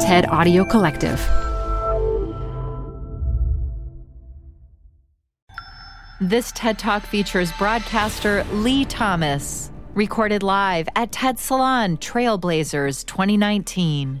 TED Audio Collective. This TED Talk features broadcaster Lee Thomas, recorded live at TED Salon Trailblazers 2019.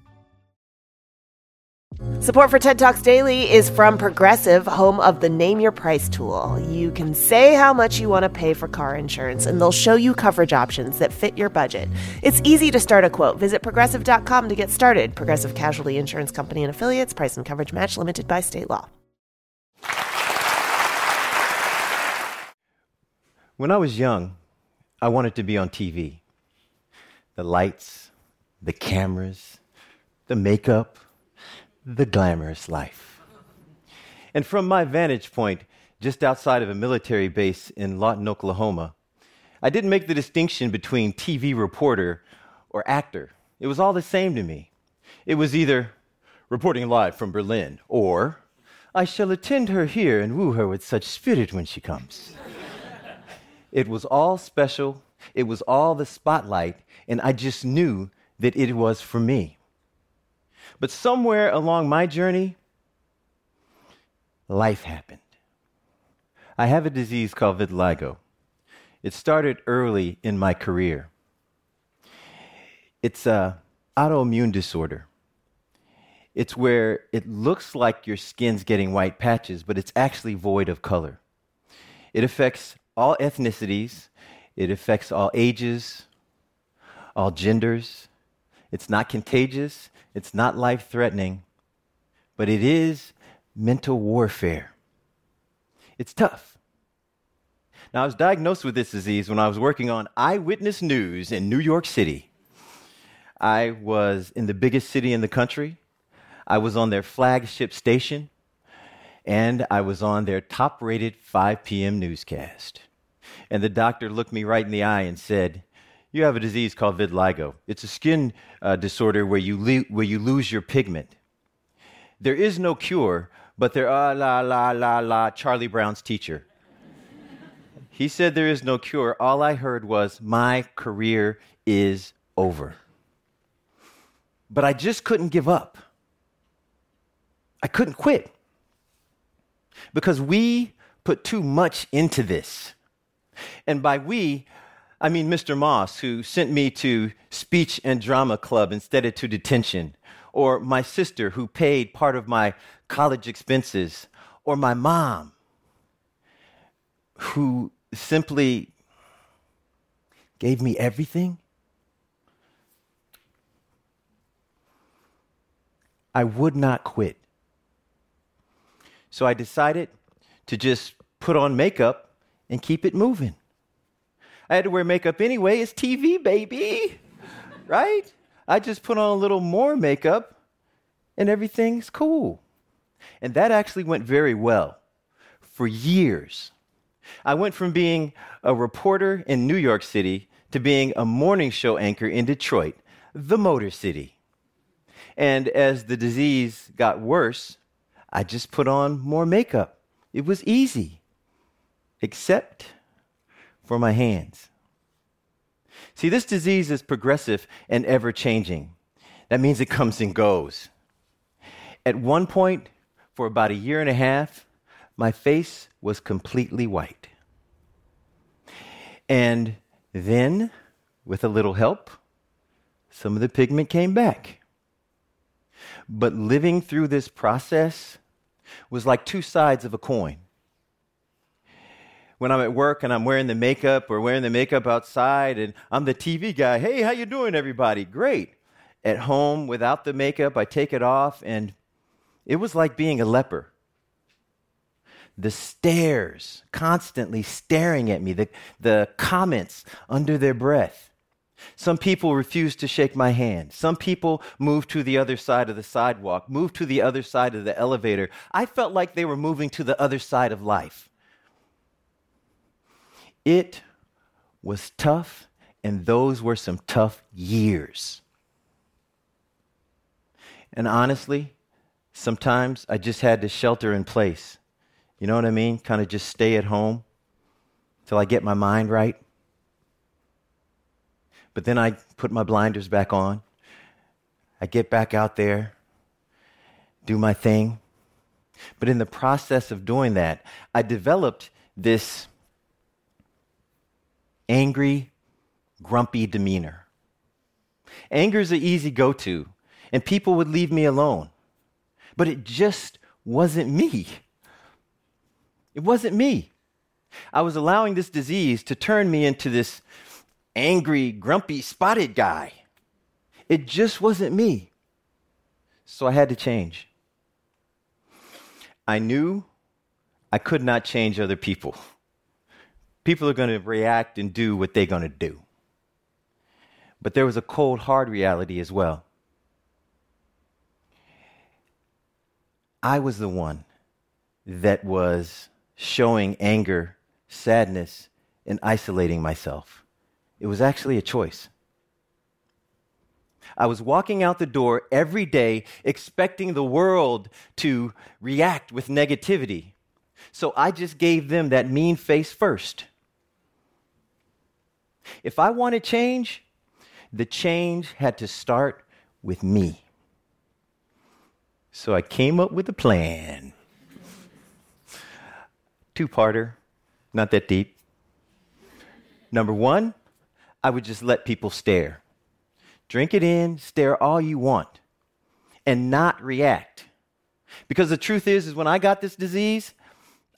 Support for TED Talks Daily is from Progressive, home of the Name Your Price tool. You can say how much you want to pay for car insurance, and they'll show you coverage options that fit your budget. It's easy to start a quote. Visit progressive.com to get started. Progressive Casualty Insurance Company and affiliates, price and coverage match limited by state law. When I was young, I wanted to be on TV. The lights, the cameras, the makeup the glamorous life. And from my vantage point, just outside of a military base in Lawton, Oklahoma, I didn't make the distinction between TV reporter or actor. It was all the same to me. It was either reporting live from Berlin or I shall attend her here and woo her with such spirit when she comes. it was all special, it was all the spotlight, and I just knew that it was for me. But somewhere along my journey, life happened. I have a disease called vitiligo. It started early in my career. It's an autoimmune disorder. It's where it looks like your skin's getting white patches, but it's actually void of color. It affects all ethnicities, it affects all ages, all genders. It's not contagious, it's not life threatening, but it is mental warfare. It's tough. Now, I was diagnosed with this disease when I was working on Eyewitness News in New York City. I was in the biggest city in the country. I was on their flagship station, and I was on their top rated 5 p.m. newscast. And the doctor looked me right in the eye and said, you have a disease called vitiligo. It's a skin uh, disorder where you, le- where you lose your pigment. There is no cure, but there are la la la la Charlie Brown's teacher. he said there is no cure. All I heard was my career is over. But I just couldn't give up. I couldn't quit because we put too much into this. And by we, I mean Mr. Moss, who sent me to speech and drama club instead of to detention, or my sister, who paid part of my college expenses, or my mom, who simply gave me everything. I would not quit. So I decided to just put on makeup and keep it moving. I had to wear makeup anyway. It's TV, baby. right? I just put on a little more makeup and everything's cool. And that actually went very well for years. I went from being a reporter in New York City to being a morning show anchor in Detroit, the Motor City. And as the disease got worse, I just put on more makeup. It was easy, except for my hands. See, this disease is progressive and ever changing. That means it comes and goes. At one point, for about a year and a half, my face was completely white. And then, with a little help, some of the pigment came back. But living through this process was like two sides of a coin when I'm at work and I'm wearing the makeup or wearing the makeup outside and I'm the TV guy. Hey, how you doing everybody? Great. At home without the makeup, I take it off and it was like being a leper. The stares, constantly staring at me, the, the comments under their breath. Some people refused to shake my hand. Some people moved to the other side of the sidewalk, moved to the other side of the elevator. I felt like they were moving to the other side of life. It was tough, and those were some tough years. And honestly, sometimes I just had to shelter in place. You know what I mean? Kind of just stay at home till I get my mind right. But then I put my blinders back on. I get back out there, do my thing. But in the process of doing that, I developed this angry, grumpy demeanor. Anger is an easy go to, and people would leave me alone. But it just wasn't me. It wasn't me. I was allowing this disease to turn me into this angry, grumpy, spotted guy. It just wasn't me. So I had to change. I knew I could not change other people. People are going to react and do what they're going to do. But there was a cold, hard reality as well. I was the one that was showing anger, sadness, and isolating myself. It was actually a choice. I was walking out the door every day expecting the world to react with negativity. So I just gave them that mean face first. If I wanted change, the change had to start with me. So I came up with a plan. Two parter, not that deep. Number one, I would just let people stare. Drink it in, stare all you want, and not react. Because the truth is, is when I got this disease,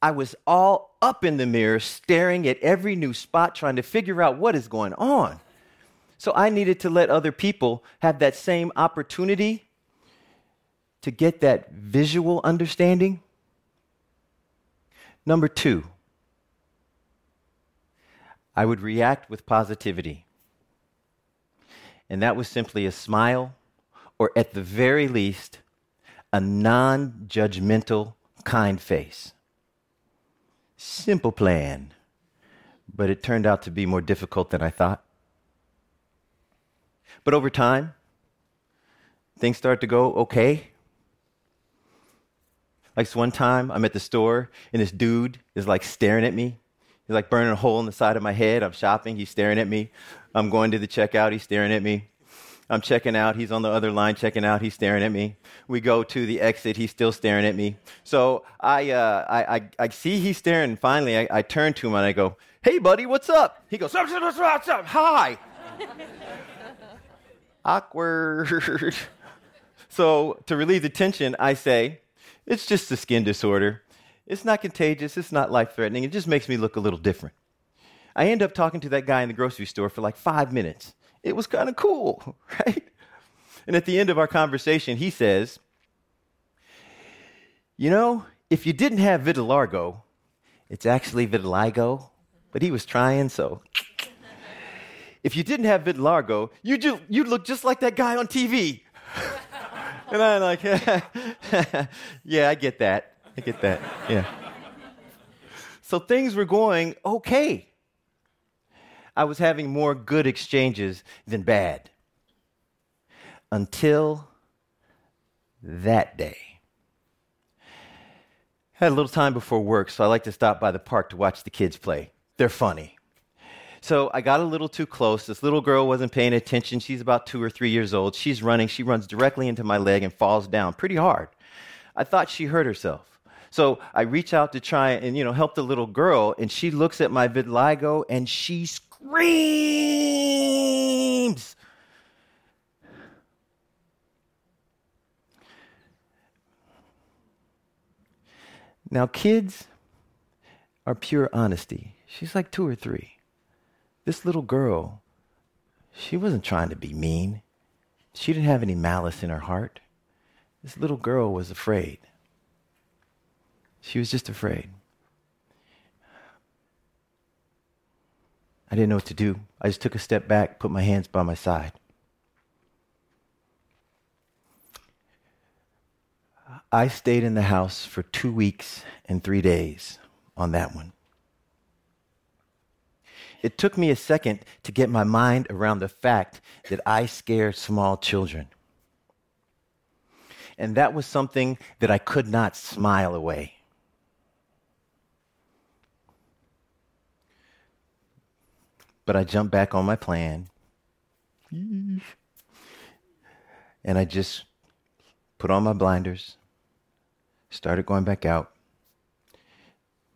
I was all up in the mirror, staring at every new spot, trying to figure out what is going on. So I needed to let other people have that same opportunity to get that visual understanding. Number two, I would react with positivity. And that was simply a smile, or at the very least, a non judgmental, kind face. Simple plan, but it turned out to be more difficult than I thought. But over time, things start to go okay. Like this one time, I'm at the store, and this dude is like staring at me He's like burning a hole in the side of my head. I'm shopping. He's staring at me. I'm going to the checkout. He's staring at me. I'm checking out. He's on the other line checking out. He's staring at me. We go to the exit. He's still staring at me. So I, uh, I, I, I, see he's staring. Finally, I, I turn to him and I go, Hey, buddy, what's up? He goes, What's up? What's up? Hi. Awkward. so to relieve the tension, I say, It's just a skin disorder. It's not contagious, it's not life threatening, it just makes me look a little different. I end up talking to that guy in the grocery store for like five minutes. It was kind of cool, right? And at the end of our conversation, he says, You know, if you didn't have vitiligo, it's actually vitiligo, but he was trying, so. if you didn't have vitiligo, you you'd look just like that guy on TV. and I'm like, Yeah, I get that. I get that. Yeah. So things were going okay. I was having more good exchanges than bad. Until that day. I Had a little time before work, so I like to stop by the park to watch the kids play. They're funny. So I got a little too close. This little girl wasn't paying attention. She's about two or three years old. She's running. She runs directly into my leg and falls down pretty hard. I thought she hurt herself. So I reach out to try and, you know, help the little girl, and she looks at my vitiligo and she screams. Now, kids are pure honesty. She's like two or three. This little girl, she wasn't trying to be mean. She didn't have any malice in her heart. This little girl was afraid. She was just afraid. I didn't know what to do. I just took a step back, put my hands by my side. I stayed in the house for two weeks and three days on that one. It took me a second to get my mind around the fact that I scared small children. And that was something that I could not smile away. But I jumped back on my plan. And I just put on my blinders, started going back out.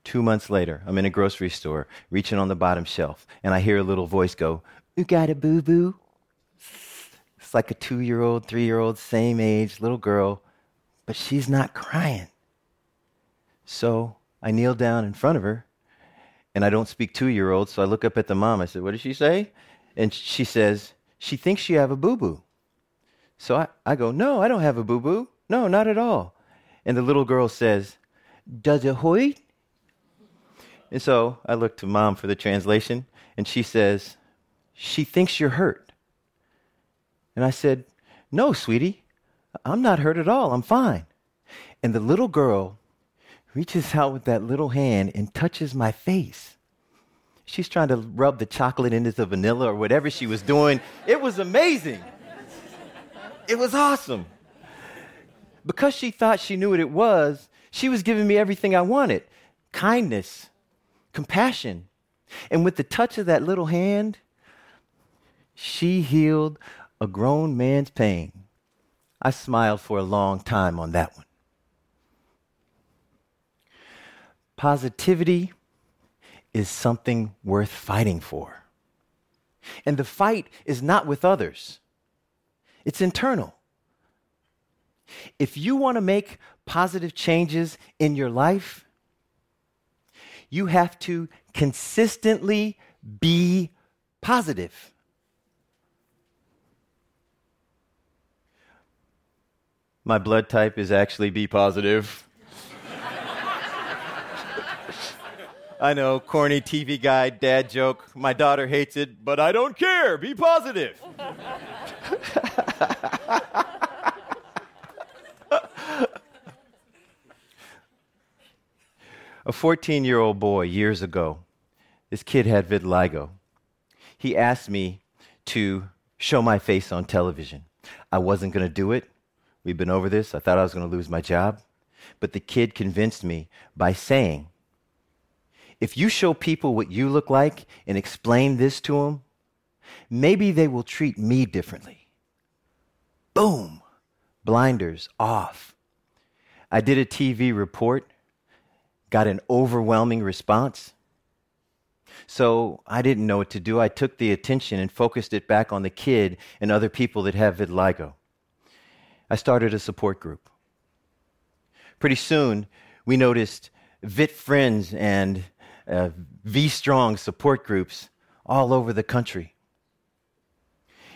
Two months later, I'm in a grocery store, reaching on the bottom shelf, and I hear a little voice go, You got a boo boo? It's like a two year old, three year old, same age, little girl, but she's not crying. So I kneel down in front of her, and I don't speak two year olds, so I look up at the mom. I said, What did she say? And she says, She thinks you have a boo boo. So I, I go, No, I don't have a boo boo. No, not at all. And the little girl says, Does it hurt? And so I look to mom for the translation, and she says, She thinks you're hurt. And I said, No, sweetie, I'm not hurt at all. I'm fine. And the little girl reaches out with that little hand and touches my face. She's trying to rub the chocolate into the vanilla or whatever she was doing. It was amazing. It was awesome because she thought she knew what it was, she was giving me everything I wanted kindness, compassion. And with the touch of that little hand, she healed a grown man's pain. I smiled for a long time on that one. Positivity is something worth fighting for. And the fight is not with others, it's internal. If you want to make positive changes in your life, you have to consistently be positive. My blood type is actually B positive. I know, corny TV guide, dad joke. My daughter hates it, but I don't care. Be positive. a 14 year old boy years ago, this kid had vitiligo. He asked me to show my face on television. I wasn't going to do it. We've been over this. I thought I was going to lose my job. But the kid convinced me by saying, if you show people what you look like and explain this to them, maybe they will treat me differently. Boom, blinders off. I did a TV report got an overwhelming response. So I didn't know what to do. I took the attention and focused it back on the kid and other people that have vitiligo. I started a support group. Pretty soon, we noticed Vit Friends and uh, V Strong support groups all over the country.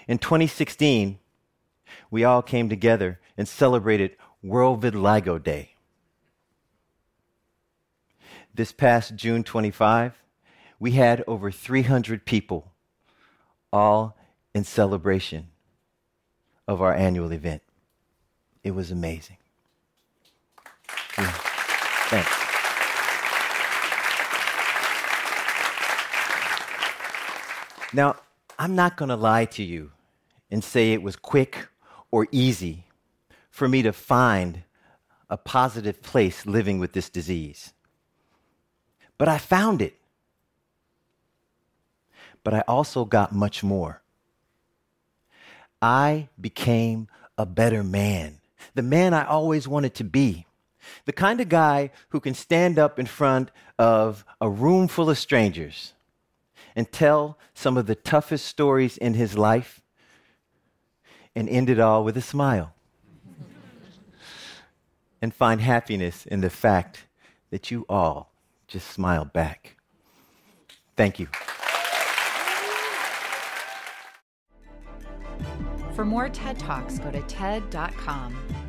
In 2016, we all came together and celebrated World Vitiligo Day this past June 25, we had over 300 people all in celebration of our annual event. It was amazing. Yeah. Thanks. Now, I'm not going to lie to you and say it was quick or easy for me to find a positive place living with this disease. But I found it. But I also got much more. I became a better man, the man I always wanted to be. The kind of guy who can stand up in front of a room full of strangers and tell some of the toughest stories in his life and end it all with a smile. and find happiness in the fact that you all just smile back. Thank you. For more TED Talks, go to TED.com.